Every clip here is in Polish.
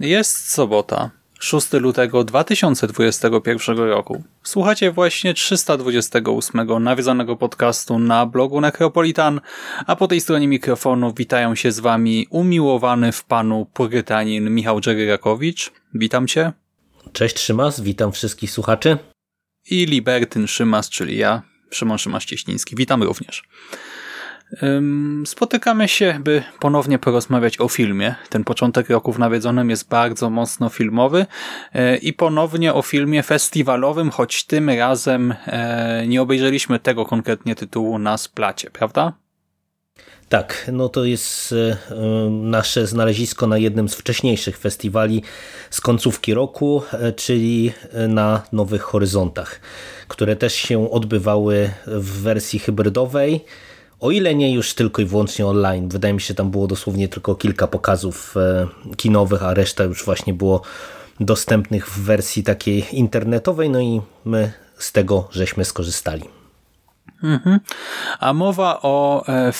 Jest sobota, 6 lutego 2021 roku. Słuchacie właśnie 328 nawiedzonego podcastu na blogu Necropolitan, a po tej stronie mikrofonu witają się z wami umiłowany w panu purytanin Michał Dżeryrakowicz. Witam cię. Cześć Szymas, witam wszystkich słuchaczy. I Libertyn Szymas, czyli ja, Szymon Szymas-Cieśliński. Witam również. Spotykamy się, by ponownie porozmawiać o filmie. Ten początek roku w Nawiedzonym jest bardzo mocno filmowy e, i ponownie o filmie festiwalowym, choć tym razem e, nie obejrzeliśmy tego konkretnie tytułu na splacie, prawda? Tak, no to jest e, nasze znalezisko na jednym z wcześniejszych festiwali z końcówki roku, czyli na Nowych Horyzontach, które też się odbywały w wersji hybrydowej. O ile nie już tylko i wyłącznie online. Wydaje mi się, tam było dosłownie tylko kilka pokazów e, kinowych, a reszta już właśnie było dostępnych w wersji takiej internetowej, no i my z tego żeśmy skorzystali. Mhm. A mowa o e,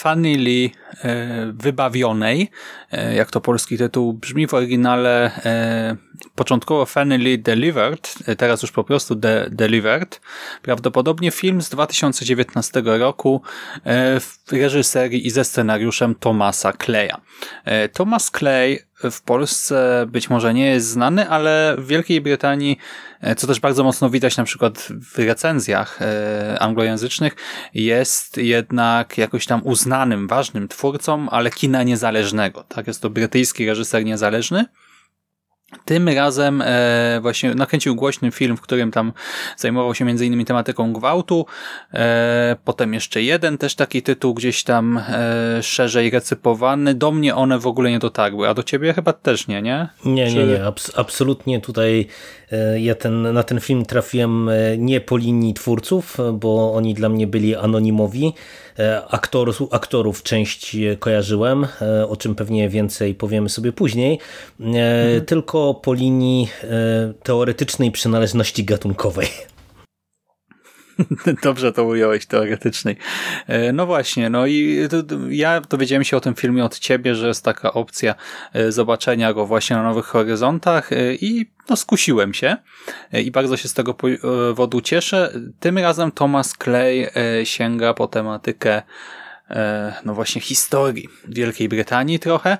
e, wybawionej, e, jak to polski tytuł brzmi w oryginale początkowo Fanny Lee Delivered, teraz już po prostu De Delivered. Prawdopodobnie film z 2019 roku w reżyserii i ze scenariuszem Thomasa Kleya. Thomas Clay w Polsce być może nie jest znany, ale w Wielkiej Brytanii, e, co też bardzo mocno widać na przykład w recenzjach e, anglojęzycznych, jest jednak jakoś tam uznanym, ważnym twórcą, ale kina niezależnego. Tak, jest to brytyjski reżyser niezależny. Tym razem e, właśnie nakręcił głośny film, w którym tam zajmował się między innymi tematyką gwałtu. E, potem jeszcze jeden też taki tytuł gdzieś tam e, szerzej recypowany. Do mnie one w ogóle nie dotarły, a do ciebie chyba też nie, nie? Nie, Czy... nie, nie. Abs absolutnie tutaj e, ja ten, na ten film trafiłem e, nie po linii twórców, bo oni dla mnie byli anonimowi. E, aktorów, aktorów część kojarzyłem, o czym pewnie więcej powiemy sobie później, mhm. tylko po linii teoretycznej przynależności gatunkowej. Dobrze to ująłeś, teoretycznej. E, no właśnie, no i ja dowiedziałem się o tym filmie od ciebie, że jest taka opcja e, zobaczenia go właśnie na Nowych Horyzontach e, i no skusiłem się i bardzo się z tego powodu cieszę. Tym razem Thomas Clay sięga po tematykę no właśnie historii Wielkiej Brytanii trochę.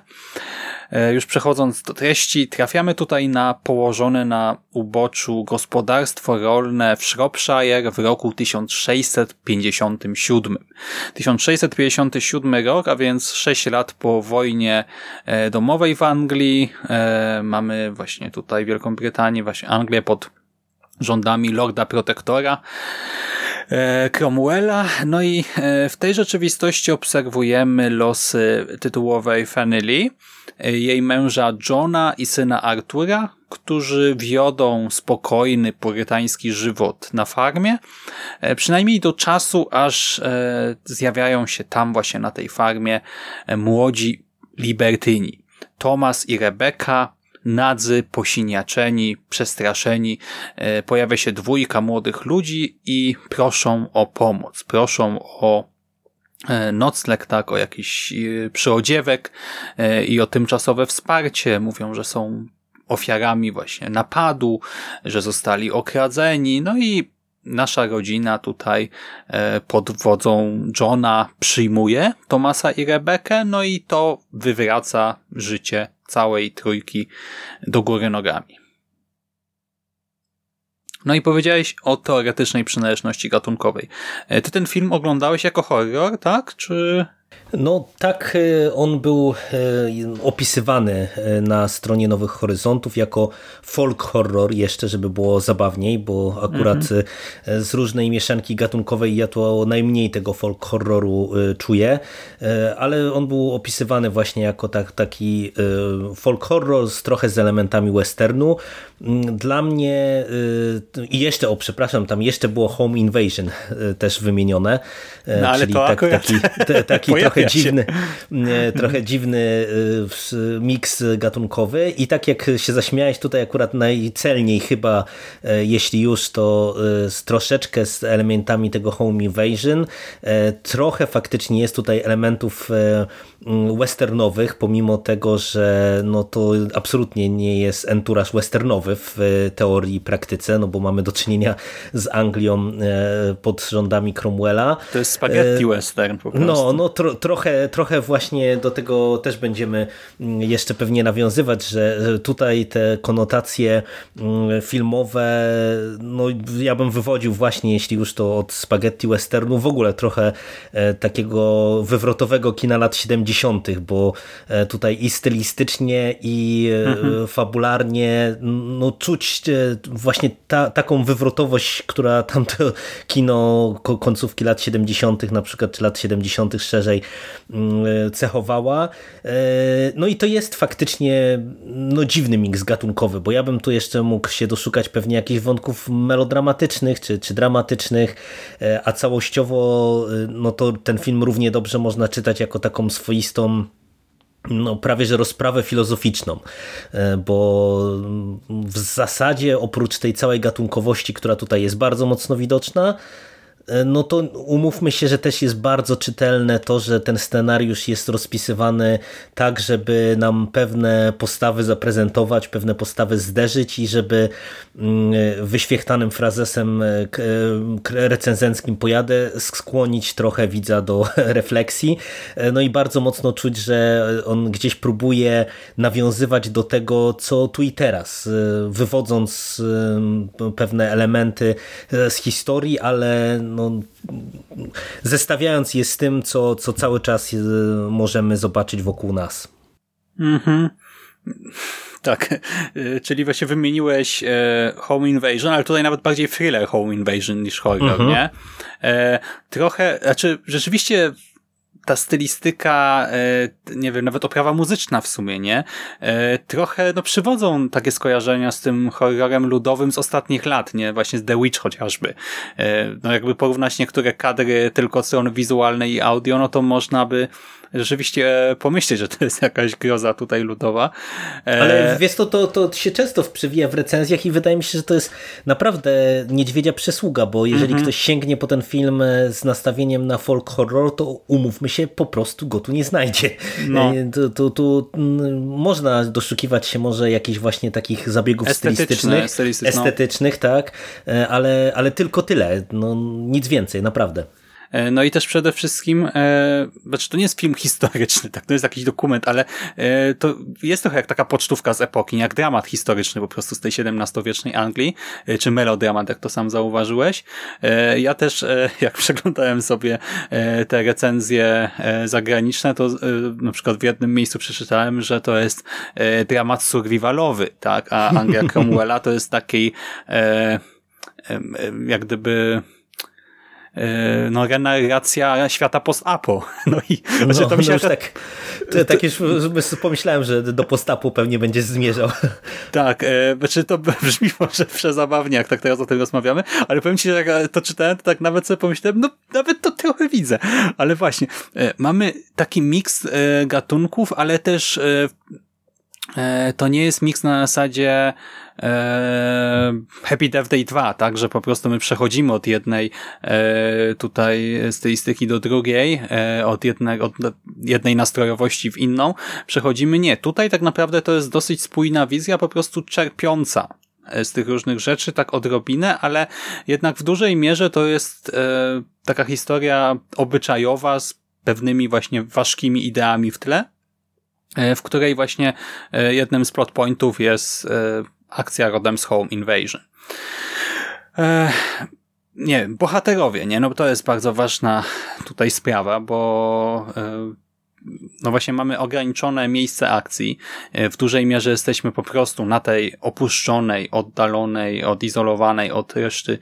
E, już przechodząc do treści, trafiamy tutaj na położone na uboczu gospodarstwo rolne w Shropshire w roku 1657. 1657 rok, a więc 6 lat po wojnie e, domowej w Anglii. E, mamy właśnie tutaj Wielką Brytanię, właśnie Anglię pod rządami Lorda Protektora. Cromwella. No i w tej rzeczywistości obserwujemy losy tytułowej Fanny Lee, jej męża Johna i syna Artura, którzy wiodą spokojny, purytański żywot na farmie, e, przynajmniej do czasu, aż e, zjawiają się tam właśnie na tej farmie e, młodzi libertyni. Thomas i Rebeka, nadzy, posiniaczeni, przestraszeni, pojawia się dwójka młodych ludzi i proszą o pomoc, proszą o E, nocleg, tak, o jakiś e, przyodziewek e, i o tymczasowe wsparcie. Mówią, że są ofiarami właśnie napadu, że zostali okradzeni, no i nasza rodzina tutaj pod wodzą Johna przyjmuje Tomasa i Rebekę, no i to wywraca życie całej trójki do góry nogami. No i powiedziałeś o teoretycznej przynależności gatunkowej. E, ty ten film oglądałeś jako horror, tak? Czy no tak, e, on był e, opisywany e, na stronie Nowych Horyzontów jako folk horror jeszcze, żeby było zabawniej, bo akurat mhm. z różnej mieszanki gatunkowej ja to najmniej tego folk horroru czuję, ale on był opisywany właśnie jako tak, taki folk horror z trochę z elementami westernu. Mm, dla mnie i jeszcze, o przepraszam, tam jeszcze było Home Invasion też wymienione, no, czyli tak, taki, taki trochę dziwny, trochę dziwny miks gatunkowy i tak jak się zaśmiałeś tutaj akurat najcelniej chyba, e, jeśli już, to e, z troszeczkę z elementami tego home invasion. E, trochę faktycznie jest tutaj elementów westernowych, pomimo tego, że no to absolutnie nie jest enturaż westernowy w teorii i praktyce, no bo mamy do czynienia z Anglią pod rządami Cromwella. To jest spaghetti western po prostu. No, no tro, trochę, trochę właśnie do tego też będziemy mm, jeszcze pewnie nawiązywać, że tutaj te konotacje mm, filmowe, no ja bym wywodził właśnie, jeśli już to od spaghetti westernu, w ogóle trochę e, takiego wywrotowego kina lat 70., bo e, tutaj i stylistycznie, i e, mhm. fabularnie no czuć właśnie ta, taką wywrotowość, która tamto kino końcówki lat 70., na przykład, czy lat 70. szerzej Mm, cechowała. E, no i to jest faktycznie no, dziwny miks gatunkowy, bo ja bym tu jeszcze mógł się doszukać pewnie jakichś wątków melodramatycznych czy, czy dramatycznych, e, a całościowo e, no to ten film równie dobrze można czytać jako taką swoistą no, prawie że rozprawę filozoficzną, bo w zasadzie oprócz tej całej gatunkowości, która tutaj jest bardzo mocno widoczna, E, no to umówmy się, że też jest bardzo czytelne to, że ten scenariusz jest rozpisywany tak, żeby nam pewne postawy zaprezentować, pewne postawy zderzyć i żeby mm, wyświechtanym frazesem e, e, recenzenckim pojadę skłonić trochę widza do refleksji. No i bardzo mocno czuć, że on gdzieś próbuje nawiązywać do tego, co tu i teraz, wywodząc pewne elementy z historii, ale no, zestawiając je z tym, co, co cały czas e, możemy zobaczyć wokół nas. Mhm. Tak, e, czyli właśnie wymieniłeś e, Home Invasion, ale tutaj nawet bardziej thriller Home Invasion niż horror, mhm. nie? trochę, znaczy rzeczywiście ta stylistyka, e, nie wiem, nawet oprawa muzyczna w sumie, nie? E, trochę no, przywodzą takie skojarzenia z tym horrorem ludowym z ostatnich lat, nie? Właśnie z The Witch chociażby. E, no jakby porównać niektóre kadry tylko od strony wizualnej i audio, no to można by rzeczywiście pomyśleć, że to jest jakaś groza tutaj ludowa. E, Ale wiesz to, to, to się często przewija w recenzjach i wydaje mi się, że to jest naprawdę niedźwiedzia przysługa, bo jeżeli mm -hmm. ktoś sięgnie po ten film e, z nastawieniem na folk horror, to umówmy się, po prostu go tu nie znajdzie. No. E, tu, tu, tu można doszukiwać się może jakichś właśnie takich zabiegów stylistycznych, estetycznych, tak, ale, ale tylko tyle, no, nic więcej, naprawdę. E, no i też przede wszystkim, e, znaczy to nie jest film historyczny, tak, to jest jakiś dokument, ale e, to jest trochę jak taka pocztówka z epoki, jak dramat historyczny po prostu z tej XVII-wiecznej Anglii, czy melodramat, jak to sam zauważyłeś. Ja też, jak przeglądałem sobie te recenzje zagraniczne, to na przykład w jednym miejscu przeczytałem, że to jest dramat survivalowy, tak, a Anglia Cromwella to jest taki jak gdyby no, generacja świata post-apo. No i no, znaczy, to mi się no tak, to, tak już pomyślałem, że do post-apu pewnie będzie zmierzał. Tak, e, znaczy to brzmi może przezabawnie, jak tak teraz o tym rozmawiamy, ale powiem ci, że jak to czytałem, to tak nawet sobie pomyślałem, no nawet to trochę widzę. Ale właśnie, e, mamy taki miks e, gatunków, ale też e, to nie jest miks na zasadzie e, Happy Death Day 2, tak, że po prostu my przechodzimy od jednej e, tutaj stylistyki do drugiej, e, od, jednej, od jednej nastrojowości w inną, przechodzimy nie. Tutaj tak naprawdę to jest dosyć spójna wizja, po prostu czerpiąca e, z tych różnych rzeczy, tak odrobinę, ale jednak w dużej mierze to jest e, taka historia obyczajowa z pewnymi właśnie ważkimi ideami w tle, w której właśnie jednym z plot pointów jest akcja Rodem's Home Invasion. Nie, bohaterowie, nie? No to jest bardzo ważna tutaj sprawa, bo no właśnie mamy ograniczone miejsce akcji. W dużej mierze jesteśmy po prostu na tej opuszczonej, oddalonej, odizolowanej od reszty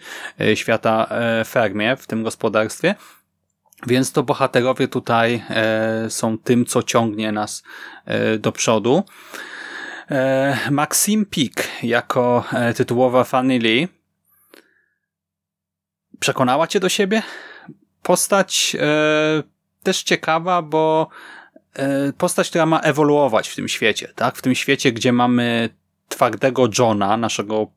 świata fermie w tym gospodarstwie więc to bohaterowie tutaj e, są tym, co ciągnie nas e, do przodu. E, Maxim Peak jako e, tytułowa Fanny Lee przekonała cię do siebie? Postać e, też ciekawa, bo postać, która ma ewoluować w tym świecie, tak? W tym świecie, gdzie mamy twardego Johna, naszego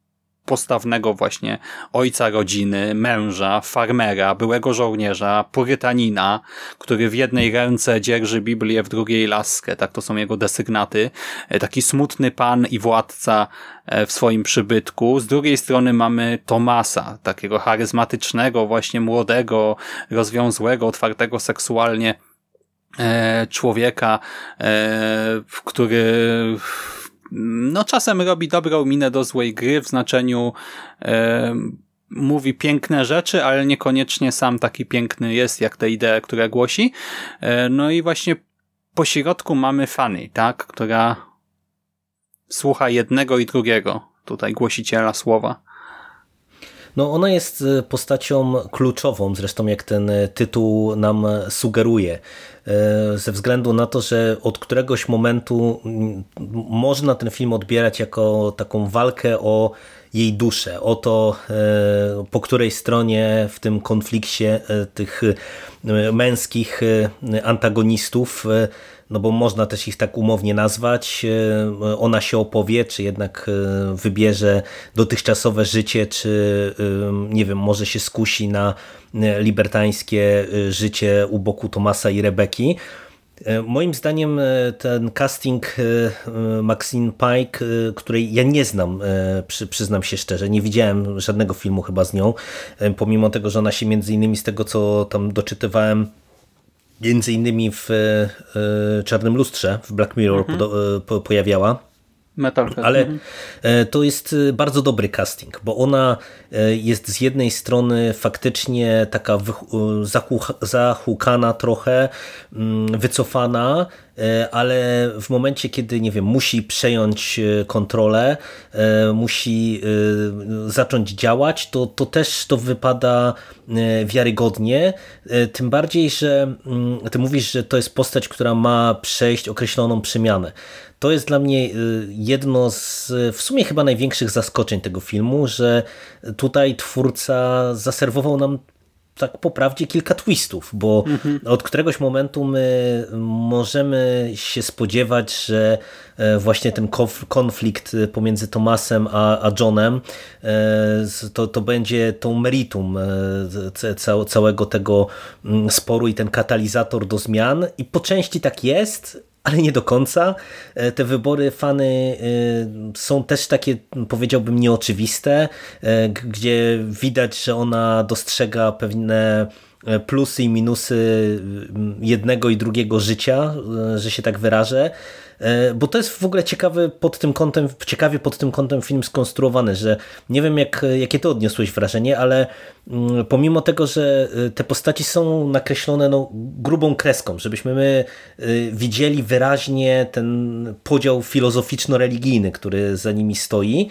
postawnego właśnie ojca rodziny, męża, farmera, byłego żołnierza, purytanina, który w jednej ręce dzierży Biblię, w drugiej laskę, tak to są jego desygnaty, e, taki smutny pan i władca e, w swoim przybytku. Z drugiej strony mamy Tomasa, takiego charyzmatycznego, właśnie młodego, rozwiązłego, otwartego seksualnie e, człowieka, który no czasem robi dobrą minę do złej gry w znaczeniu e, mówi piękne rzeczy, ale niekoniecznie sam taki piękny jest, jak te idee, które głosi. E, no i właśnie po środku mamy Fanny, tak, która słucha jednego i drugiego tutaj głosiciela słowa. No ona jest e, postacią kluczową, zresztą jak ten e, tytuł nam sugeruje, e, ze względu na to, że od któregoś momentu można ten film odbierać jako taką walkę o jej duszę, o to, po której stronie w tym konflikcie tych męskich antagonistów no bo można też ich tak umownie nazwać, e, ona się opowie, czy jednak e, wybierze dotychczasowe życie, czy e, nie wiem, może się skusi na libertańskie życie u boku Tomasa i Rebeki. Moim zdaniem ten casting Maxine Pike, której ja nie znam, przyznam się szczerze, nie widziałem żadnego filmu chyba z nią, pomimo tego, że ona się między innymi z tego, co tam doczytywałem, między innymi w e, Czarnym Lustrze, w Black Mirror mhm. po, pojawiała. Metalhead. Ale e, to jest bardzo dobry casting, bo ona jest z jednej strony faktycznie taka zahukana trochę, mm, wycofana, ale w momencie, kiedy, nie wiem, musi przejąć kontrolę, musi zacząć działać, to, to też to wypada wiarygodnie. Tym bardziej, że mm, ty mówisz, że to jest postać, która ma przejść określoną przemianę. To jest dla mnie jedno z w sumie chyba największych zaskoczeń tego filmu, że tutaj twórca zaserwował nam tak po prawdzie kilka twistów, bo mhm. od któregoś momentu my możemy się spodziewać, że e, właśnie ten konflikt pomiędzy Tomasem a, a Johnem e, to, to będzie tą meritum e, całego tego mm, sporu i ten katalizator do zmian i po części tak jest, ale nie do końca. E, te wybory fany e, są też takie, powiedziałbym, nieoczywiste, e, gdzie widać, że ona dostrzega pewne plusy i minusy jednego i drugiego życia, że się tak wyrażę. E, bo to jest w ogóle ciekawy pod tym kątem, ciekawie pod tym kątem film skonstruowany, że nie wiem jak, jakie to odniosłeś wrażenie, ale mm, pomimo tego, że e, te postaci są nakreślone no, grubą kreską, żebyśmy my e, widzieli wyraźnie ten podział filozoficzno-religijny, który za nimi stoi,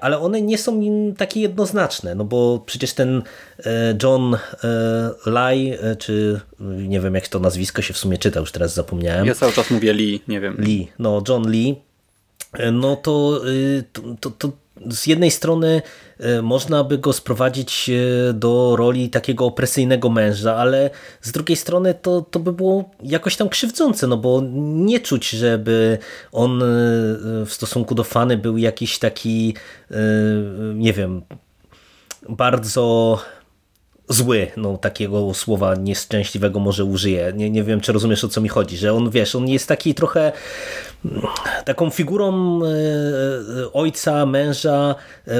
ale one nie są takie jednoznaczne, no bo przecież ten e, John e, Lai, czy nie wiem jak to nazwisko się w sumie czyta, już teraz zapomniałem. Ja cały czas mówię Lee, nie wiem. Lee, no John Lee, no to, to, to, to z jednej strony e, można by go sprowadzić e, do roli takiego opresyjnego męża, ale z drugiej strony to, to by było jakoś tam krzywdzące, no bo nie czuć, żeby on e, w stosunku do Fany był jakiś taki, nie wiem, bardzo zły, no takiego słowa nieszczęśliwego może użyję. Nie, nie wiem, czy rozumiesz o co mi chodzi, że on, wiesz, on jest taki trochę taką figurą e, ojca, męża, e,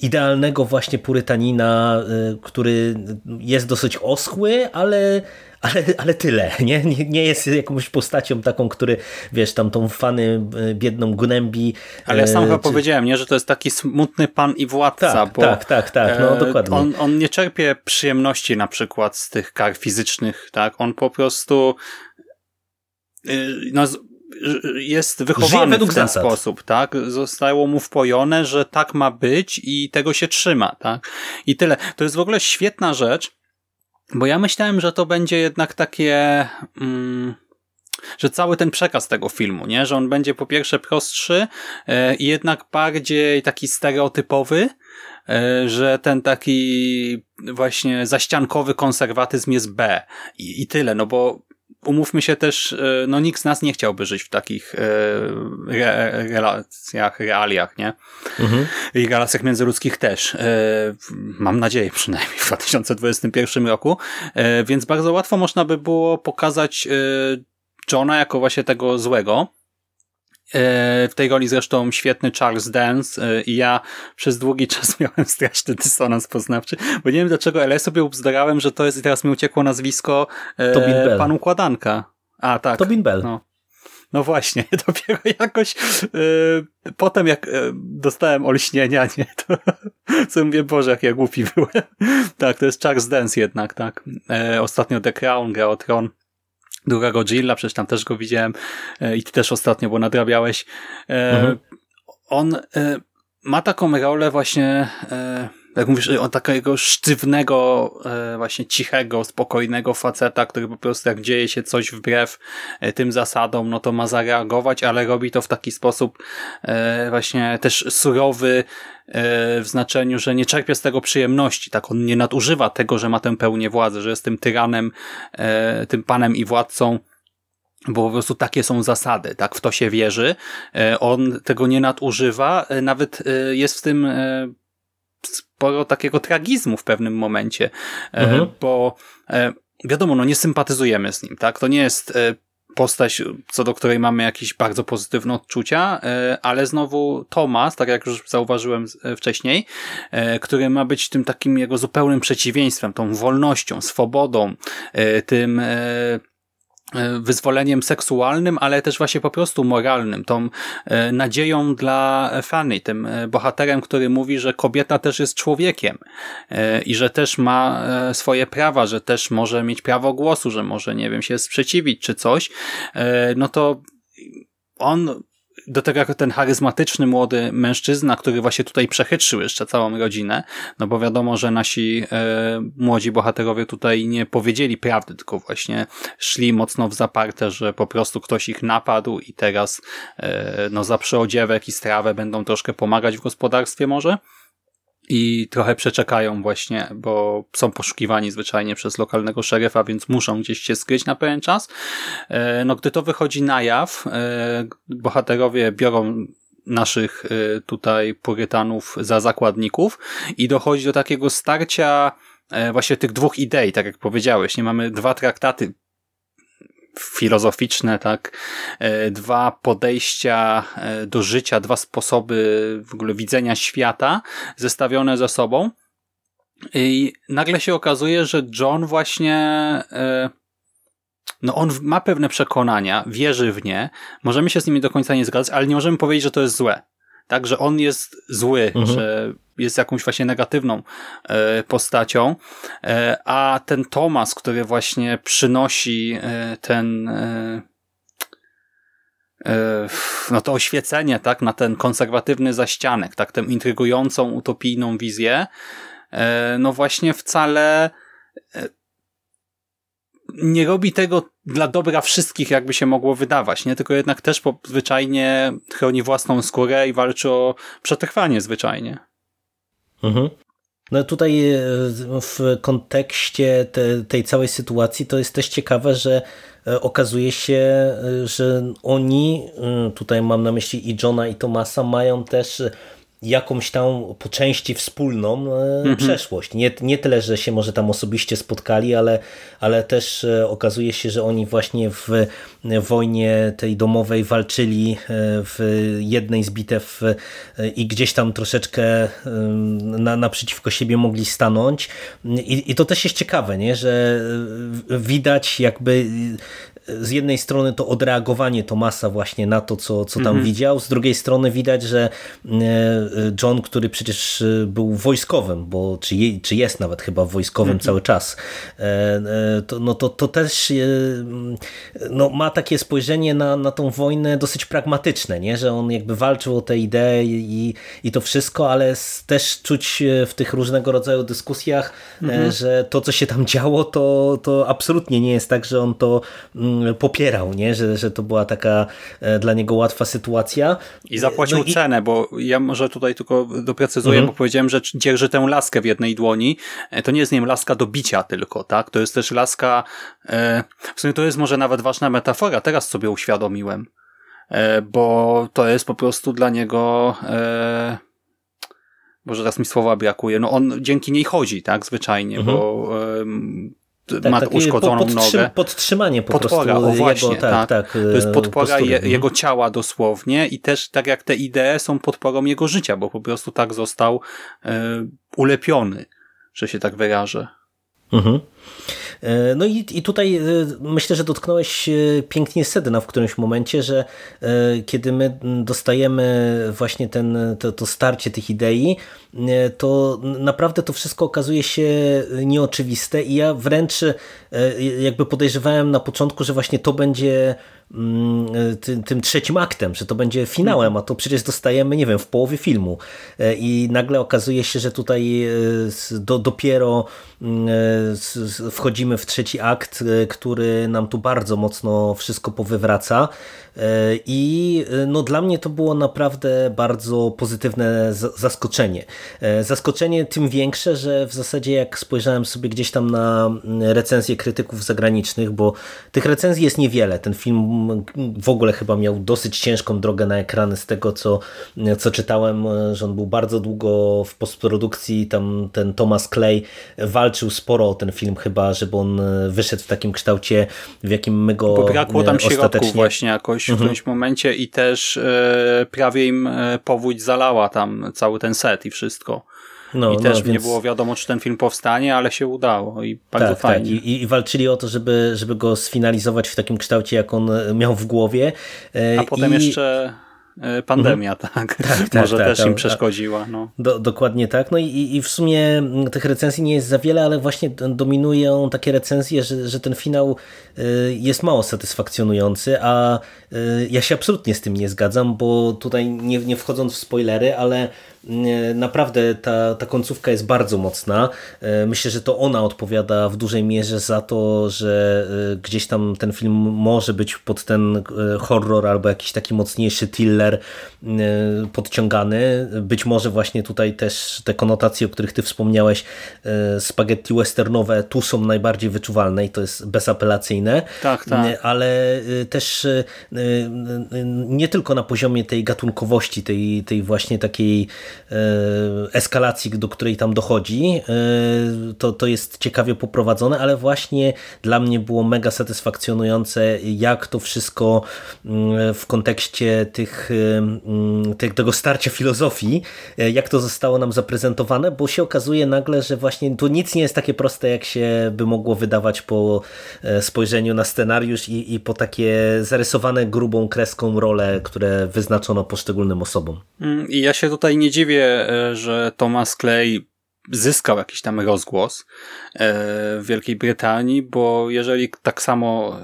idealnego właśnie purytanina, e, który jest dosyć oschły, ale ale, ale tyle, nie? nie? Nie jest jakąś postacią taką, który, wiesz, tam tą fany e, biedną gnębi. Ale ja sam chyba czy... powiedziałem, nie, że to jest taki smutny pan i władca, tak, bo tak, tak, tak, no dokładnie. On, on nie czerpie przyjemności na przykład z tych kar fizycznych, tak? On po prostu no, jest wychowany w ten zasad. sposób, tak? Zostało mu wpojone, że tak ma być i tego się trzyma, tak? I tyle. To jest w ogóle świetna rzecz, bo ja myślałem, że to będzie jednak takie... Mm, że cały ten przekaz tego filmu, nie? Że on będzie po pierwsze prostszy e, i jednak bardziej taki stereotypowy, e, że ten taki właśnie zaściankowy konserwatyzm jest B i, i tyle, no bo umówmy się też, e, no nikt z nas nie chciałby żyć w takich e, re, relacjach, realiach, nie? Mhm. I relacjach międzyludzkich też. E, mam nadzieję przynajmniej w 2021 roku. Więc bardzo łatwo można by było pokazać Johna jako właśnie tego złego, w tej roli zresztą świetny Charles Dance e, i ja przez długi czas miałem straszny dysonans poznawczy, bo nie wiem dlaczego, ale ja sobie ubzdurałem, że to jest i teraz mi uciekło nazwisko e, Tobin Bell. pan układanka. A, tak. Tobin Bell. No. No właśnie, dopiero jakoś yy, potem jak yy, dostałem olśnienia, nie, to sobie mówię, Boże, jak ja głupi byłem. tak, to jest Charles Dance jednak, tak. E, ostatnio The Crown grał Tron druga Godzilla, przecież tam też go widziałem e, i ty też ostatnio, bo nadrabiałeś. E, mhm. On e, ma taką rolę właśnie jak mówisz, on takiego sztywnego, właśnie cichego, spokojnego faceta, który po prostu jak dzieje się coś wbrew tym zasadom, no to ma zareagować, ale robi to w taki sposób właśnie też surowy, w znaczeniu, że nie czerpie z tego przyjemności, tak on nie nadużywa tego, że ma tę pełnię władzy, że jest tym tyranem, e, tym panem i władcą, bo po prostu takie są zasady, tak, w to się wierzy. E, on tego nie nadużywa, e, nawet jest w tym sporo takiego tragizmu w pewnym momencie, mhm. bo wiadomo, no nie sympatyzujemy z nim, tak, to nie jest postać, co do której mamy jakieś bardzo pozytywne odczucia, e, ale znowu Thomas, tak jak już zauważyłem e, wcześniej, e, który ma być tym takim jego zupełnym przeciwieństwem, tą wolnością, swobodą, tym wyzwoleniem seksualnym, ale też właśnie po prostu moralnym, tą e, nadzieją dla Fanny, tym e, bohaterem, który mówi, że kobieta też jest człowiekiem i że też ma swoje prawa, że też może mieć prawo głosu, że może, nie wiem, się sprzeciwić czy coś, no to on do tego jako ten charyzmatyczny młody mężczyzna, który właśnie tutaj przechytrzył jeszcze całą rodzinę, no bo wiadomo, że nasi e, młodzi bohaterowie tutaj nie powiedzieli prawdy, tylko właśnie szli mocno w zaparte, że po prostu ktoś ich napadł i teraz e, no za przyodziewek i strawę będą troszkę pomagać w gospodarstwie może i trochę przeczekają właśnie, bo są poszukiwani zwyczajnie przez lokalnego szeryfa, więc muszą gdzieś się skryć na pewien czas. E, no gdy to wychodzi na jaw, e, bohaterowie biorą naszych e, tutaj purytanów za zakładników i dochodzi do takiego starcia właśnie tych dwóch idei, tak jak powiedziałeś. Nie mamy dwa traktaty filozoficzne, tak, e, dwa podejścia e, do życia, dwa sposoby w ogóle widzenia świata zestawione ze sobą. I nagle się okazuje, że John właśnie e, no on ma pewne przekonania, wierzy w nie, możemy się z nimi do końca nie zgadzać, ale nie możemy powiedzieć, że to jest złe. Tak, że on jest zły, mhm. że jest jakąś właśnie negatywną e, postacią, e, a ten Tomas, który właśnie przynosi e, ten no to oświecenie, tak, na ten konserwatywny zaścianek, tak, tę intrygującą, utopijną wizję, no właśnie wcale nie robi tego dla dobra wszystkich, jakby się mogło wydawać, nie? Tylko jednak też zwyczajnie chroni własną skórę i walczy o przetrwanie zwyczajnie. Mhm. No tutaj e, w kontekście te, tej całej sytuacji to jest też ciekawe, że e, okazuje się, e, że oni, tutaj mam na myśli i Johna i Tomasa, mają też jakąś tam po części wspólną mhm. przeszłość. Nie, nie tyle, że się może tam osobiście spotkali, ale, ale też okazuje się, że oni właśnie w wojnie tej domowej walczyli w jednej z bitew i gdzieś tam troszeczkę na, naprzeciwko siebie mogli stanąć. I, I to też jest ciekawe, nie? że widać jakby z jednej strony to odreagowanie Tomasa właśnie na to, co, co tam mhm. widział, z drugiej strony widać, że e, John, który przecież e, był wojskowym, bo czy, je, czy jest nawet chyba wojskowym mhm. cały czas, e, to, no to, to też no, ma takie spojrzenie na, na tą wojnę dosyć pragmatyczne, nie? że on jakby walczył o te idee i, i to wszystko, ale też czuć w tych różnego rodzaju dyskusjach, mhm. że to, co się tam działo, to, to absolutnie nie jest tak, że on to mm, popierał, nie? Że, że to była taka e, dla niego łatwa sytuacja. I zapłacił no i... cenę, bo ja może tutaj tylko doprecyzuję, mhm. bo powiedziałem, że dzierży tę laskę w jednej dłoni. E, to nie jest, nie wiem, laska do bicia tylko, tak? To jest też laska, e, w sumie to jest może nawet ważna metafora, teraz sobie uświadomiłem, bo to jest po prostu dla niego Boże, teraz mi słowa brakuje. No on dzięki niej chodzi, tak, zwyczajnie, mhm. bo tak, ma uszkodzoną podtrzym, nogę. Podtrzymanie po podpora, prostu. O właśnie, jego, tak, tak, tak, to jest e, podpora je, mhm. jego ciała dosłownie i też tak jak te idee są podporą jego życia, bo po prostu tak został e, ulepiony, że się tak wyrażę. Mhm. E, no i, i tutaj e, myślę, że dotknąłeś e, pięknie sedna w którymś momencie, że kiedy my dostajemy właśnie ten, to, to starcie tych idei, to naprawdę to wszystko okazuje się nieoczywiste i ja wręcz jakby podejrzewałem na początku, że właśnie to będzie tym, tym, trzecim aktem, że to będzie finałem, a to przecież dostajemy, nie wiem, w połowie filmu. E, i nagle okazuje się, że tutaj e, do, dopiero mm, e, wchodzimy w trzeci akt, który nam tu bardzo mocno wszystko powywraca. I no dla mnie to było naprawdę bardzo pozytywne zaskoczenie. Zaskoczenie tym większe, że w zasadzie jak spojrzałem sobie gdzieś tam na mm, recenzje krytyków zagranicznych, bo tych recenzji jest niewiele, ten film w ogóle chyba miał dosyć ciężką drogę na ekrany z tego, co, co czytałem, że on był bardzo długo w postprodukcji, tam ten Thomas Clay walczył sporo o ten film chyba, żeby on wyszedł w takim kształcie, w jakim my go Bo brakło tam środków właśnie jakoś w mhm. którymś momencie i też e, prawie im e, powódź zalała tam cały ten set i wszystko. No, I też no, więc... nie było wiadomo, czy ten film powstanie, ale się udało i bardzo tak, tak. fajnie. Tak. I, I, walczyli o to, żeby, żeby go sfinalizować w takim kształcie, jak on e, miał w głowie. E, A potem I... jeszcze e, pandemia, mhm. tak. tak, tak Może tak, też im przeszkodziła. No. Do, dokładnie tak. No i, i w sumie tych recenzji nie jest za wiele, ale właśnie dominują takie recenzje, że, że ten finał jest mało satysfakcjonujący, a ja się absolutnie z tym nie zgadzam, bo tutaj nie, nie wchodząc w spoilery, ale Naprawdę ta, ta końcówka jest bardzo mocna. E, myślę, że to ona odpowiada w dużej mierze za to, że e, gdzieś tam ten film może być pod ten e, horror albo jakiś taki mocniejszy thriller podciągany. Być może właśnie tutaj też te konotacje, o których ty wspomniałeś, spaghetti westernowe tu są najbardziej wyczuwalne i to jest bezapelacyjne. Tak, tak. Ale też nie tylko na poziomie tej gatunkowości, tej, tej właśnie takiej eskalacji, do której tam dochodzi. E, to, to jest ciekawie poprowadzone, ale właśnie dla mnie było mega satysfakcjonujące, jak to wszystko mm, w kontekście tych, mm, tych, tego starcia filozofii, e, jak to zostało nam zaprezentowane, bo się okazuje nagle, że właśnie tu nic nie jest takie proste, jak się by mogło wydawać po spojrzeniu na scenariusz i, i po takie zarysowane grubą kreską role, które wyznaczono poszczególnym osobom. Mm, I ja się tutaj nie dziwię dziwię, e, że Thomas Clay zyskał jakiś tam rozgłos e, w Wielkiej Brytanii, bo jeżeli tak samo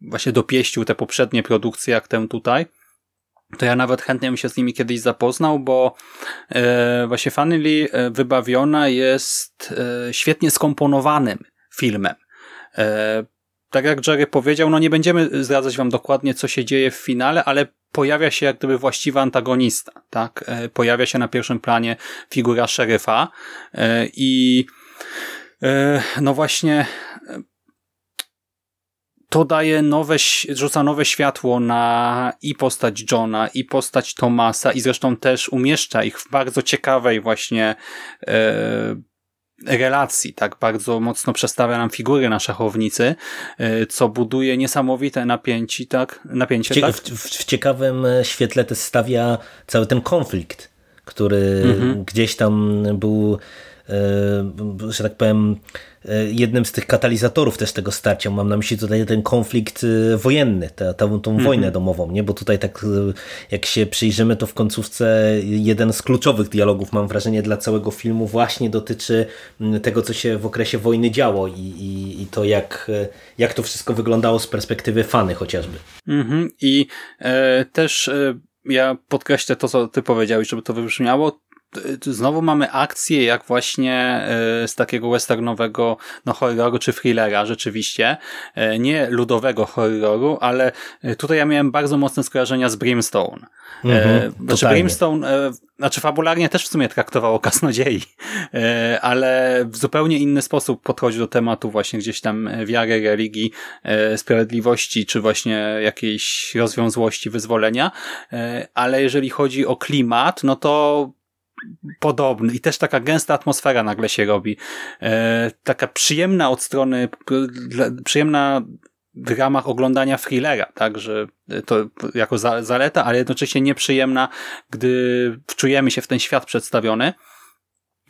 właśnie dopieścił te poprzednie produkcje jak tę tutaj, to ja nawet chętnie bym się z nimi kiedyś zapoznał, bo e, właśnie Family Wybawiona jest świetnie skomponowanym filmem. Tak jak Jerry powiedział, no nie będziemy zdradzać wam dokładnie, co się dzieje w finale, ale pojawia się jak gdyby właściwy antagonista, tak? E, pojawia się na pierwszym planie figura szeryfa e, i e, no właśnie to daje nowe, rzuca nowe światło na i postać Johna, i postać Tomasa, i zresztą też umieszcza ich w bardzo ciekawej właśnie relacji, tak bardzo mocno przestawia nam figury na szachownicy, e, co buduje niesamowite napięcie, tak? Napięcie, w, tak? W, w, ciekawym e, świetle też stawia cały ten konflikt, który mhm. gdzieś tam był że tak powiem, e, jednym z tych katalizatorów też tego starcia. Mam na myśli tutaj ten konflikt e, wojenny, tę, tą, tą mm -hmm. wojnę domową, nie? bo tutaj tak jak się przyjrzymy, to w końcówce jeden z kluczowych dialogów, mam wrażenie, dla całego filmu właśnie dotyczy tego, co się w okresie wojny działo i, i, i to, jak, jak to wszystko wyglądało z perspektywy fany chociażby. Mm -hmm. I e, też e, ja podkreślę to, co ty powiedziałeś, żeby to wybrzmiało znowu mamy akcję jak właśnie e, z takiego westernowego no, horroru czy thrillera rzeczywiście. E, nie ludowego horroru, ale tutaj ja miałem bardzo mocne skojarzenia z Brimstone. Mhm, znaczy Brimstone, znaczy fabularnie też w sumie traktowało kasnodziei, ale w zupełnie inny sposób podchodzi do tematu właśnie gdzieś tam wiary, religii, sprawiedliwości, czy właśnie jakiejś rozwiązłości, wyzwolenia. Ale jeżeli chodzi o klimat, no to podobny i też taka gęsta atmosfera nagle się robi. E, taka przyjemna od strony, przyjemna w ramach oglądania thrillera, tak, że to jako za, zaleta, ale jednocześnie nieprzyjemna, gdy wczujemy się w ten świat przedstawiony.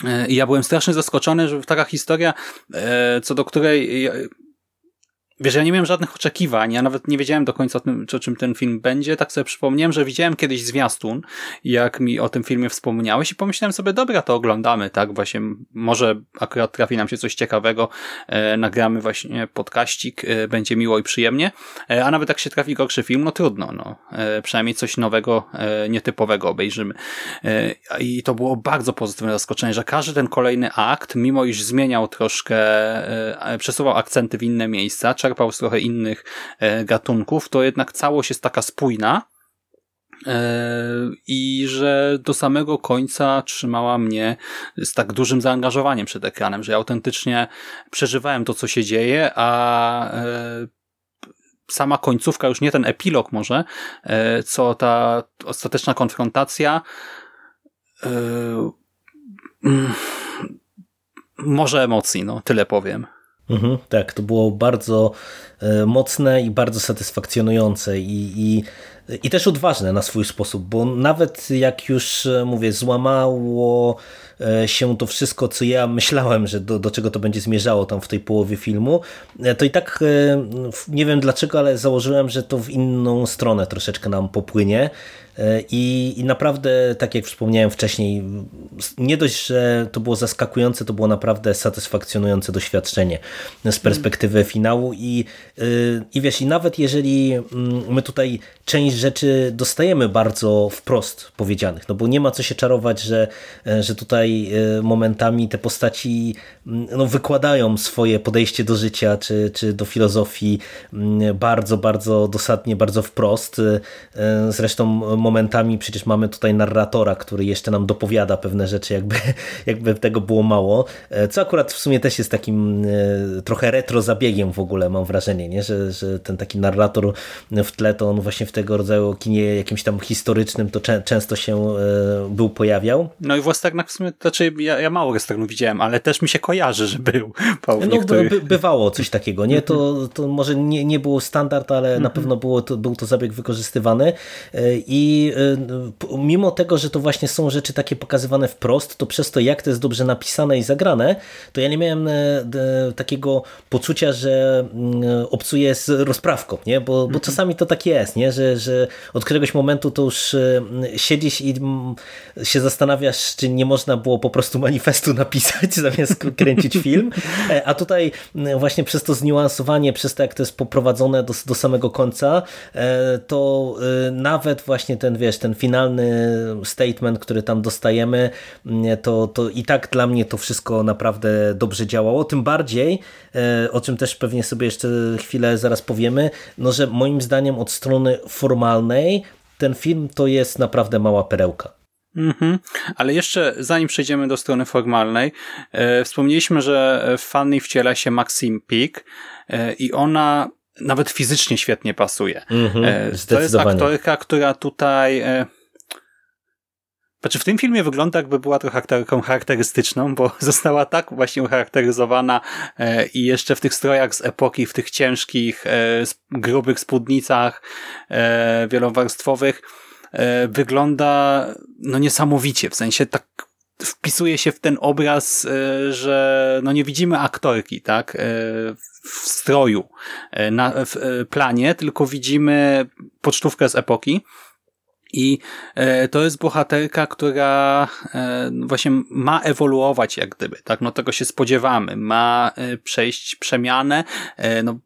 E, I ja byłem strasznie zaskoczony, że taka historia, e, co do której Wiesz, ja nie miałem żadnych oczekiwań, ja nawet nie wiedziałem do końca o, tym, o czym ten film będzie, tak sobie przypomniałem, że widziałem kiedyś zwiastun, jak mi o tym filmie wspomniałeś i pomyślałem sobie, dobra, to oglądamy, tak, właśnie może akurat trafi nam się coś ciekawego, e, nagramy właśnie podkaścik, e, będzie miło i przyjemnie, e, a nawet jak się trafi gorszy film, no trudno, no, e, przynajmniej coś nowego, e, nietypowego obejrzymy. E, I to było bardzo pozytywne zaskoczenie, że każdy ten kolejny akt, mimo iż zmieniał troszkę, przesuwał akcenty w inne miejsca, czerpał z trochę innych e, gatunków, to jednak całość jest taka spójna e, i że do samego końca trzymała mnie z tak dużym zaangażowaniem przed ekranem, że ja autentycznie przeżywałem to, co się dzieje, a e, sama końcówka, już nie ten epilog może, co ta ostateczna konfrontacja mm, może emocji, no tyle powiem. Mhm, tak, to było bardzo e, mocne i bardzo satysfakcjonujące i, i, i też odważne na swój sposób, bo nawet jak już e, mówię, złamało e, się to wszystko, co ja myślałem, że do, do czego to będzie zmierzało tam w tej połowie filmu, to i tak nie wiem dlaczego, ale założyłem, że to w inną stronę troszeczkę nam popłynie i, I, naprawdę, tak jak wspomniałem wcześniej, nie dość, że to było zaskakujące, to było naprawdę satysfakcjonujące doświadczenie z perspektywy finału. I, i wiesz, i nawet jeżeli mm, my tutaj część rzeczy dostajemy bardzo wprost powiedzianych, no bo nie ma co się czarować, że, że tutaj y, momentami te postaci mm, no, wykładają swoje podejście do życia czy, czy do filozofii mm, bardzo, bardzo dosadnie, bardzo wprost. Y, zresztą momentami przecież mamy tutaj narratora, który jeszcze nam dopowiada pewne rzeczy, jakby, jakby tego było mało, e, co akurat w sumie też jest takim e, trochę retro zabiegiem w ogóle, mam wrażenie, nie? Że, że ten taki narrator w tle, to on właśnie w tego rodzaju kinie jakimś tam historycznym to czę często się e, był, pojawiał. No i w westernach w sumie, znaczy ja, ja mało westernów widziałem, ale też mi się kojarzy, że był. No by, bywało coś takiego, nie? To, to może nie, nie było standard, ale na mhm. pewno było to, był to zabieg wykorzystywany i i y, mimo tego, że to właśnie są rzeczy takie pokazywane wprost, to przez to, jak to jest dobrze napisane i zagrane, to ja nie miałem e, takiego poczucia, że mm, obcuję z rozprawką, nie? Bo, bo mhm. czasami to tak jest, nie? Że, że od któregoś momentu to już e, siedzisz i mm, się zastanawiasz, czy nie można było po prostu manifestu napisać zamiast kręcić film, e, a tutaj mm, właśnie przez to zniuansowanie, przez to, jak to jest poprowadzone do, do samego końca, to nawet właśnie ten, wiesz, ten finalny statement, który tam dostajemy, mm, to, to i tak dla mnie to wszystko naprawdę dobrze działało. Tym bardziej, e, o czym też pewnie sobie jeszcze chwilę zaraz powiemy, no że moim zdaniem od strony formalnej ten film to jest naprawdę mała perełka. Mhm. Ale jeszcze zanim przejdziemy do strony formalnej, e, wspomnieliśmy, że Fanny wciela się Maxim Peak e, i ona nawet fizycznie świetnie pasuje. Mhm, to jest aktorka, która tutaj znaczy w tym filmie wygląda jakby była trochę aktorką charakterystyczną, bo została tak właśnie ucharakteryzowana e, i jeszcze w tych strojach z epoki, w tych ciężkich, e, grubych spódnicach e, wielowarstwowych e, wygląda no niesamowicie, w sensie tak wpisuje się w ten obraz, e, że no nie widzimy aktorki, tak, e, w stroju na, w planie, tylko widzimy pocztówkę z epoki i e, to jest bohaterka, która e, właśnie ma ewoluować jak gdyby, tak? No tego się spodziewamy. Ma e, przejść przemianę, no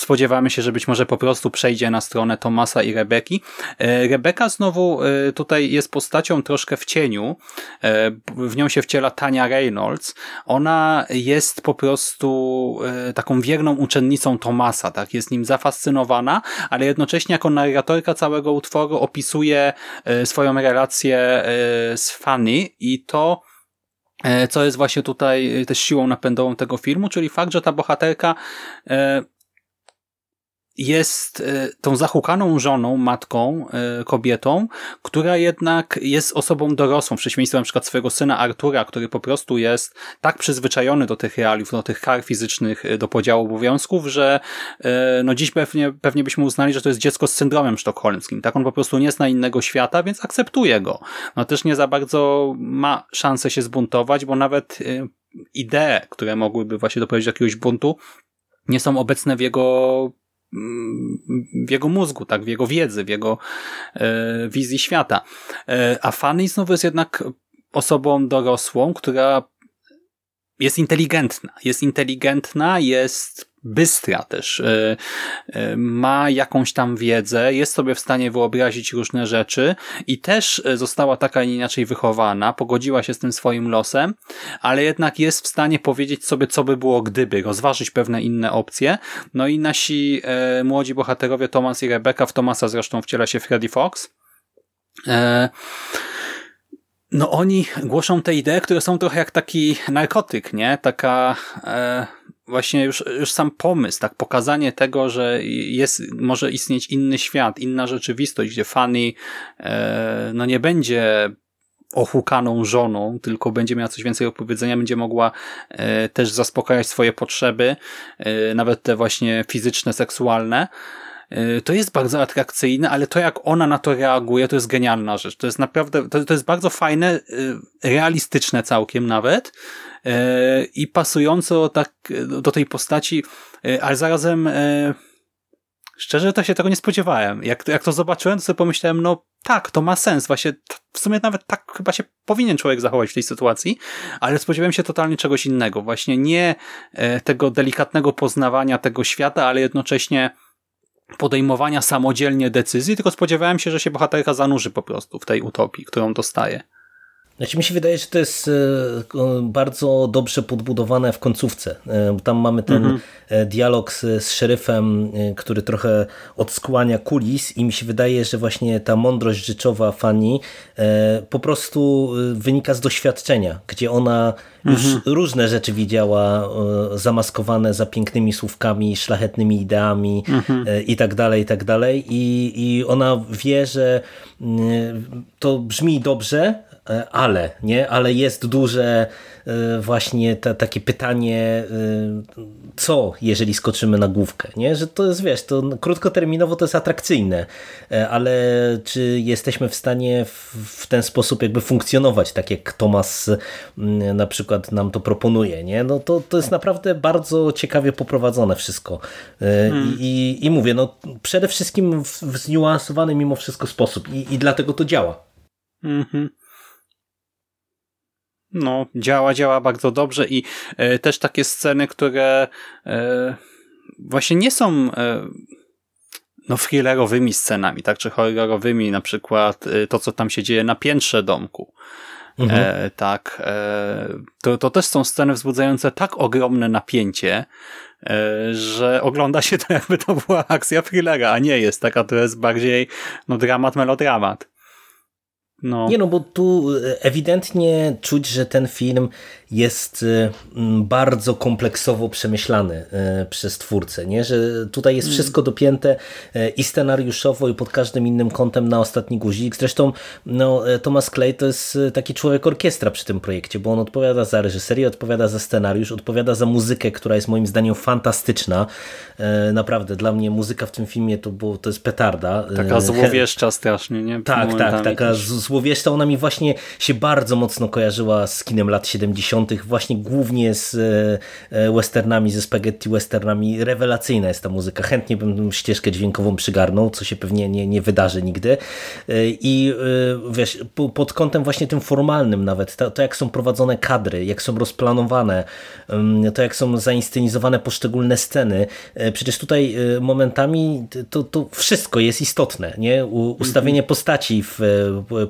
spodziewamy się, że być może po prostu przejdzie na stronę Tomasa i Rebeki. E, Rebeka znowu e, tutaj jest postacią troszkę w cieniu. E, w nią się wciela Tania Reynolds. Ona jest po prostu taką wierną uczennicą Tomasa, tak? Jest nim zafascynowana, ale jednocześnie jako narratorka całego utworu opisuje swoją relację z Fanny i to co jest właśnie tutaj też siłą napędową tego filmu, czyli fakt, że ta bohaterka jest e, tą zahukaną żoną, matką, e, kobietą, która jednak jest osobą dorosłą, w przeciwieństwie na przykład swojego syna Artura, który po prostu jest tak przyzwyczajony do tych realiów, do tych kar fizycznych, e, do podziału obowiązków, że no dziś pewnie, pewnie byśmy uznali, że to jest dziecko z syndromem sztokholmskim. Tak on po prostu nie zna innego świata, więc akceptuje go. No też nie za bardzo ma szansę się zbuntować, bo nawet idee, które mogłyby właśnie doprowadzić do jakiegoś buntu, nie są obecne w jego w jego mózgu, tak, w jego wiedzy, w jego e, wizji świata. E, a Fanny znowu jest jednak osobą dorosłą, która jest inteligentna. Jest inteligentna, jest bystra też, e, e, ma jakąś tam wiedzę, jest sobie w stanie wyobrazić różne rzeczy i też e, została taka inaczej wychowana, pogodziła się z tym swoim losem, ale jednak jest w stanie powiedzieć sobie, co by było gdyby, rozważyć pewne inne opcje. No i nasi młodzi bohaterowie Thomas i Rebecca, w Thomasa zresztą wciela się Freddy Fox, no oni głoszą te idee, które są trochę jak taki narkotyk, nie? Taka właśnie już, już sam pomysł, tak, pokazanie tego, że jest, może istnieć inny świat, inna rzeczywistość, gdzie Fanny e, no nie będzie ohukaną żoną, tylko będzie miała coś więcej do powiedzenia, będzie mogła e, też zaspokajać swoje potrzeby, e, nawet te właśnie fizyczne, seksualne. E, to jest bardzo atrakcyjne, ale to jak ona na to reaguje, to jest genialna rzecz. To jest naprawdę, to, to jest bardzo fajne, e, realistyczne całkiem nawet, E, i pasująco tak do tej postaci, ale zarazem szczerze to się tego nie spodziewałem. Jak, jak to zobaczyłem, to sobie pomyślałem, no tak, to ma sens. Właśnie w sumie nawet tak chyba się powinien człowiek zachować w tej sytuacji, ale spodziewałem się totalnie czegoś innego. Właśnie nie tego delikatnego poznawania tego świata, ale jednocześnie podejmowania samodzielnie decyzji, tylko spodziewałem się, że się bohaterka zanurzy po prostu w tej utopii, którą dostaje. Znaczy mi się wydaje, że to jest e, bardzo dobrze podbudowane w końcówce. E, tam mamy ten mhm. E, dialog z, z szeryfem, który trochę odskłania kulis i mi się wydaje, że właśnie ta mądrość życzowa Fanny po prostu wynika z doświadczenia, gdzie ona już mhm. różne rzeczy widziała zamaskowane za pięknymi słówkami, szlachetnymi ideami mhm. i tak dalej, i tak dalej. I ona wie, że to brzmi dobrze, ale, nie? Ale jest duże e, właśnie ta, takie pytanie, e, co jeżeli skoczymy na główkę, nie? Że to jest, wiesz, to krótkoterminowo to jest atrakcyjne, ale czy jesteśmy w stanie w, w ten sposób jakby funkcjonować, tak jak Tomas na przykład nam to proponuje, nie? No to, to jest naprawdę bardzo ciekawie poprowadzone wszystko. Hmm. I, I mówię, no przede wszystkim w, w zniuansowany mimo wszystko sposób i, i dlatego to działa. Mhm. No, działa, działa bardzo dobrze i e, też takie sceny, które e, właśnie nie są e, no thrillerowymi scenami, tak, czy horrorowymi, na przykład e, to, co tam się dzieje na piętrze domku. Mhm. E, tak, e, to, to też są sceny wzbudzające tak ogromne napięcie, że ogląda się to jakby to była akcja thrillera, a nie jest taka, to jest bardziej no dramat, melodramat. No. Nie no, bo tu ewidentnie czuć, że ten film jest y, bardzo kompleksowo przemyślany y, przez twórcę, nie? że tutaj jest wszystko dopięte i scenariuszowo i pod każdym innym kątem na ostatni guzik. Zresztą no, Thomas Clay to jest taki człowiek orkiestra przy tym projekcie, bo on odpowiada za reżyserię, odpowiada za scenariusz, odpowiada za muzykę, która jest moim zdaniem fantastyczna. Naprawdę, dla mnie muzyka w tym filmie to, było, to jest petarda. Taka złowieszcza strasznie, nie? Tak, tak, taka złowieszcza. Ona mi właśnie się bardzo mocno kojarzyła z kinem lat 70 właśnie głównie z e, e, westernami, ze spaghetti westernami. Rewelacyjna jest ta muzyka. Chętnie bym ścieżkę dźwiękową przygarnął, co się pewnie nie, nie wydarzy nigdy. E, I wiesz, pod kątem właśnie tym formalnym nawet, to, to jak są prowadzone kadry, jak są rozplanowane, to jak są zainscenizowane poszczególne sceny. Przecież tutaj momentami to, to wszystko jest istotne, nie? Ustawienie postaci w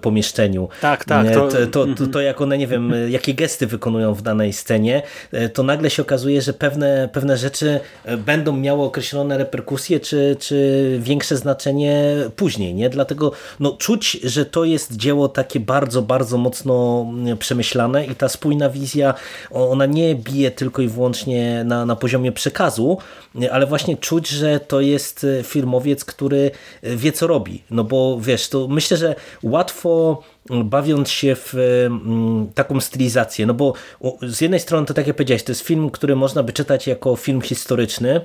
pomieszczeniu. Tak, tak. To, to, to, to, to jak one, nie wiem, jakie gesty wykonują wykonują w danej scenie, e, to nagle się okazuje, że pewne, pewne rzeczy e, będą miały określone reperkusje, czy, czy większe znaczenie później. Nie? Dlatego no, czuć, że to jest dzieło takie bardzo, bardzo mocno mm, przemyślane i ta spójna wizja, ona nie bije tylko i wyłącznie na, na poziomie przekazu, ale właśnie czuć, że to jest e, filmowiec, który wie co robi. No bo wiesz, to myślę, że łatwo bawiąc się w taką stylizację, no bo z jednej strony to tak jak powiedziałeś, to jest film, który można by czytać jako film historyczny,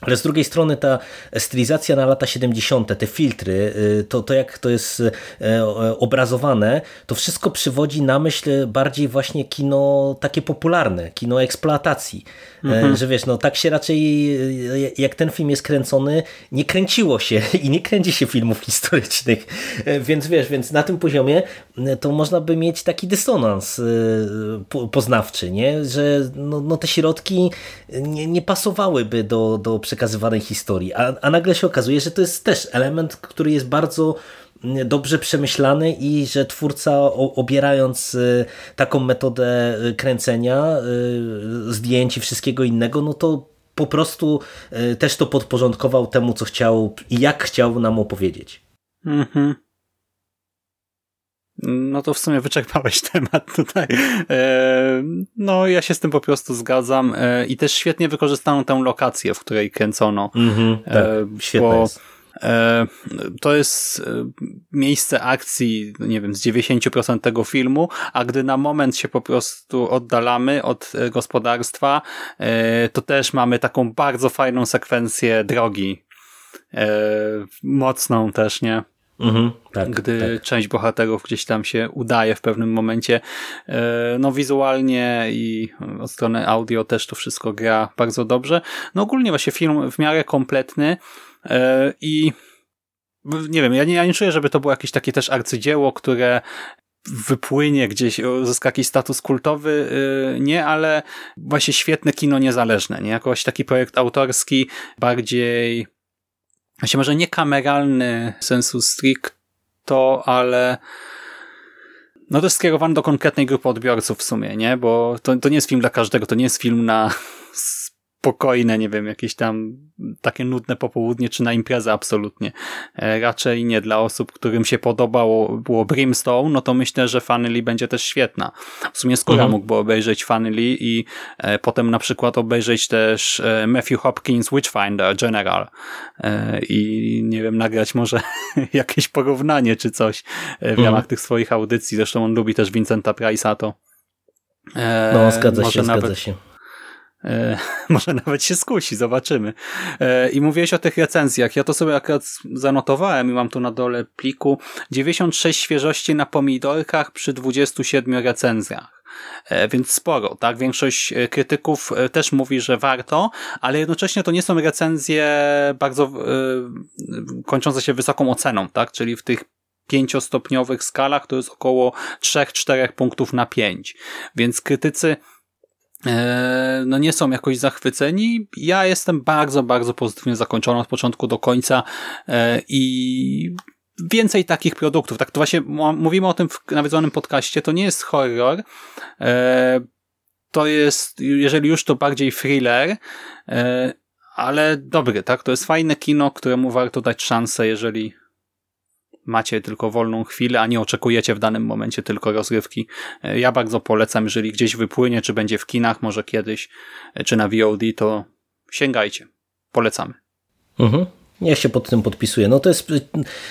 ale z drugiej strony ta stylizacja na lata 70., te filtry, y, to, to jak to jest y, obrazowane, to wszystko przywodzi na myśl bardziej właśnie kino takie popularne, kino eksploatacji. E, mhm. Że wiesz, no tak się raczej, y, jak ten film jest kręcony, nie kręciło się i nie kręci się filmów historycznych. E, więc wiesz, więc na tym poziomie to można by mieć taki dysonans poznawczy, nie? że no, no te środki nie, nie pasowałyby do, do przekazywanej historii. A, a nagle się okazuje, że to jest też element, który jest bardzo mm, dobrze przemyślany i że twórca obierając y, taką metodę y, kręcenia, y, zdjęć i wszystkiego innego, no to po prostu też to podporządkował temu, co chciał i jak chciał nam opowiedzieć. Mhm. No to w sumie wyczerpałeś temat tutaj. E, no ja się z tym po prostu zgadzam e, i też świetnie wykorzystano tę lokację, w której kręcono. Mm-hmm, tak, świetnie jest. To jest miejsce akcji, nie wiem, z 90% tego filmu, a gdy na moment się po prostu oddalamy od gospodarstwa, to też mamy taką bardzo fajną sekwencję drogi. Mocną też, nie? Mhm, tak, gdy tak. część bohaterów gdzieś tam się udaje w pewnym momencie. E, no wizualnie i od strony audio też to wszystko gra bardzo dobrze. No ogólnie właśnie film w miarę kompletny e, i nie wiem, ja nie, ja nie czuję, żeby to było jakieś takie też arcydzieło, które wypłynie gdzieś, uzyska jakiś status kultowy, e, nie, ale właśnie świetne kino niezależne, nie? Jakoś taki projekt autorski, bardziej Właśnie może nie kameralny sensu stricto, ale no to jest skierowany do konkretnej grupy odbiorców w sumie, nie? Bo to, to nie jest film dla każdego, to nie jest film na spokojne, nie wiem, jakieś tam takie nudne popołudnie, czy na imprezę absolutnie. E, raczej nie dla osób, którym się podobało było Brimstone, no to myślę, że Family będzie też świetna. W sumie skóra mhm. mógłby obejrzeć Family i e, potem na przykład obejrzeć też e, Matthew Hopkins Witchfinder General e, i nie wiem, nagrać może jakieś porównanie czy coś e, w mhm. ramach tych swoich audycji. Zresztą on lubi też Vincenta Price'a, to e, no, zgadza się, nawet, zgadza się E, może nawet się skusi, zobaczymy. E, I mówiłeś o tych recenzjach. Ja to sobie akurat zanotowałem i mam tu na dole pliku 96 świeżości na pomidorkach przy 27 recenzjach. E, więc sporo, tak? Większość krytyków też mówi, że warto, ale jednocześnie to nie są recenzje bardzo kończące się wysoką oceną, tak? Czyli w tych pięciostopniowych skalach to jest około 3-4 punktów na 5. Więc krytycy no nie są jakoś zachwyceni. Ja jestem bardzo, bardzo pozytywnie zakończony od początku do końca e, i więcej takich produktów. Tak to właśnie mówimy o tym w nawiedzonym podcaście. To nie jest horror. E, to jest, jeżeli już to bardziej thriller, ale dobry, tak? To jest fajne kino, któremu warto dać szansę, jeżeli macie tylko wolną chwilę, a nie oczekujecie w danym momencie tylko rozrywki. E, ja bardzo polecam, jeżeli gdzieś wypłynie, czy będzie w kinach, może kiedyś, e, czy na VOD, to sięgajcie. Polecamy. Mhm. Ja się pod tym podpisuję. No to jest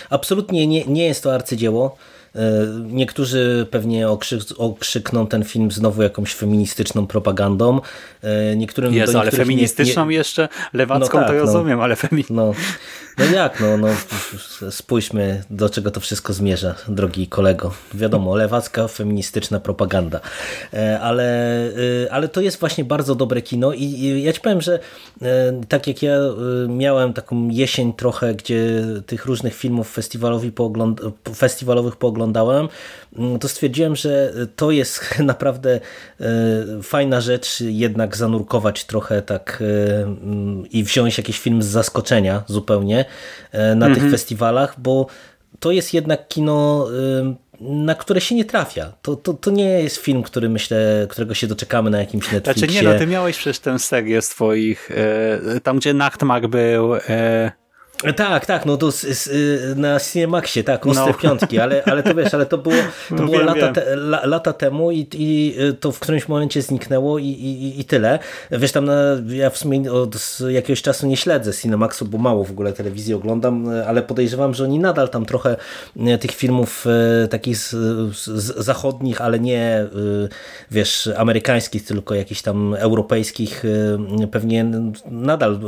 absolutnie nie, nie jest to arcydzieło. E, niektórzy pewnie okrzyk, okrzykną ten film znowu jakąś feministyczną propagandą. Niektórym Jezu, ale feministyczną nie, nie... jeszcze? Lewacką no tak, to no. rozumiem, no, ale feministyczną. No, no jak, no, no spójrzmy do czego to wszystko zmierza, drogi kolego. Wiadomo, lewacka, feministyczna propaganda. E, ale, ale to jest właśnie bardzo dobre kino i ja ci powiem, że tak jak ja miałem taką jesień trochę, gdzie tych różnych filmów festiwalowych poogląd festiwalowych pooglądałem oglądałem, mm, to stwierdziłem, że to jest naprawdę e, fajna rzecz, jednak zanurkować trochę tak e, mm, i wziąć jakiś film z zaskoczenia zupełnie e, na mhm. tych festiwalach, bo to jest jednak kino na które się nie trafia. To, to, to nie jest film, który myślę, którego się doczekamy na jakimś Netflixie. Znaczy nie, no ty miałeś przecież tę serię swoich, tam gdzie Nachtmak był... Tak, tak, no to z, z, na Cinemaxie, tak, ostre no. piątki, ale, ale to wiesz, ale to było, to no było wiem, lata, te, la, lata temu i, i to w którymś momencie zniknęło i, i, i tyle. Wiesz, tam na, ja w sumie od jakiegoś czasu nie śledzę Cinemaxu, bo mało w ogóle telewizji oglądam, ale podejrzewam, że oni nadal tam trochę tych filmów takich z, z zachodnich, ale nie wiesz, amerykańskich, tylko jakichś tam europejskich pewnie nadal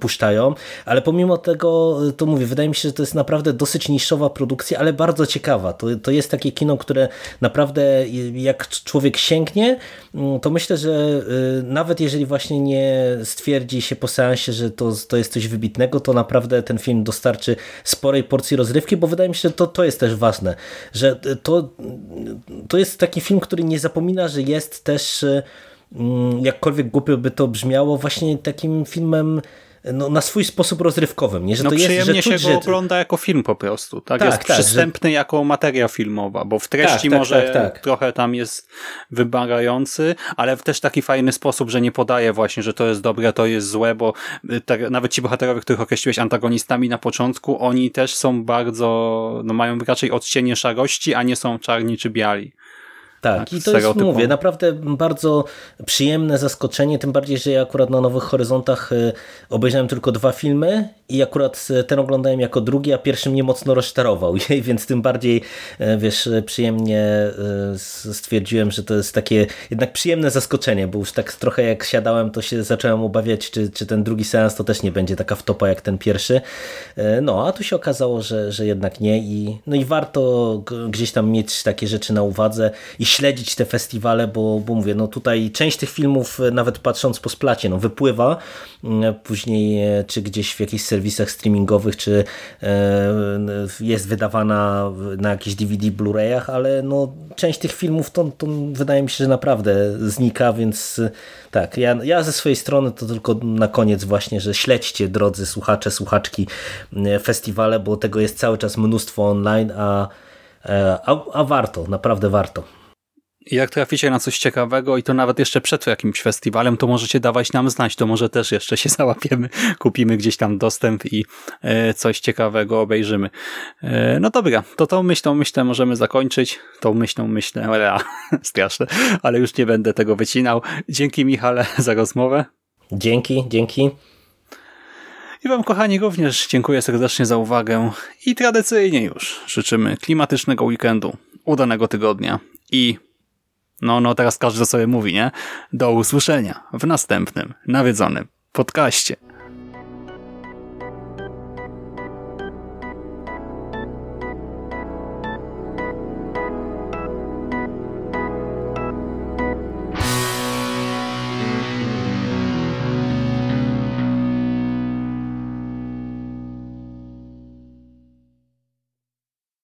puszczają, ale pomimo tego to, mówię, wydaje mi się, że to jest naprawdę dosyć niszowa produkcja, ale bardzo ciekawa. To, to jest takie kino, które naprawdę jak człowiek sięgnie, mm, to myślę, że y, nawet jeżeli właśnie nie stwierdzi się po seansie, że to, to jest coś wybitnego, to naprawdę ten film dostarczy sporej porcji rozrywki, bo wydaje mi się, że to, to jest też ważne, że to, to jest taki film, który nie zapomina, że jest też y, mm, jakkolwiek głupio by to brzmiało, właśnie takim filmem no, na swój sposób rozrywkowym. Nie? Że no to przyjemnie jest, że się go ogląda jako film po prostu. Tak, tak jest tak, przystępny że... jako materia filmowa, bo w treści tak, tak może tak, tak, trochę tam jest wymagający, ale w też taki fajny sposób, że nie podaje właśnie, że to jest dobre, to jest złe, bo te, nawet ci bohaterowie, których określiłeś antagonistami na początku, oni też są bardzo, no mają raczej odcienie szarości, a nie są czarni czy biali. Tak, tak, i to jest, mówię, naprawdę bardzo przyjemne zaskoczenie, tym bardziej, że ja akurat na Nowych Horyzontach y, obejrzałem tylko dwa filmy i akurat y, ten oglądałem jako drugi, a pierwszy mnie mocno rozczarował, więc tym bardziej, y, wiesz, przyjemnie stwierdziłem, że to jest takie jednak przyjemne zaskoczenie, bo już tak trochę jak siadałem, to się zacząłem obawiać, czy, czy ten drugi seans to też nie będzie taka wtopa jak ten pierwszy. No, a tu się okazało, że, że jednak nie i, no i warto gdzieś tam mieć takie rzeczy na uwadze i śledzić te festiwale, bo, bo mówię, no tutaj część tych filmów, e, nawet patrząc po splacie, no wypływa, mm, później e, czy gdzieś w jakichś serwisach streamingowych, czy e, jest wydawana na jakichś DVD, Blu-rayach, ale no część tych filmów to, to wydaje mi się, że naprawdę znika, więc tak, ja, ja ze swojej strony to tylko na koniec właśnie, że śledźcie drodzy słuchacze, słuchaczki festiwale, bo tego jest cały czas mnóstwo online, a, a, a warto, naprawdę warto jak traficie na coś ciekawego i to nawet jeszcze przed jakimś festiwalem, to możecie dawać nam znać, to może też jeszcze się załapiemy, kupimy gdzieś tam dostęp i e, coś ciekawego obejrzymy. E, no dobra, to tą myślą myślę możemy zakończyć. Tą myślą myślę, ale straszne, ale już nie będę tego wycinał. Dzięki Michale za rozmowę. Dzięki, dzięki. I Wam, kochani, również dziękuję serdecznie za uwagę i tradycyjnie już życzymy klimatycznego weekendu, udanego tygodnia i no, no teraz każdy sobie mówi, nie? Do usłyszenia w następnym nawiedzonym podcaście.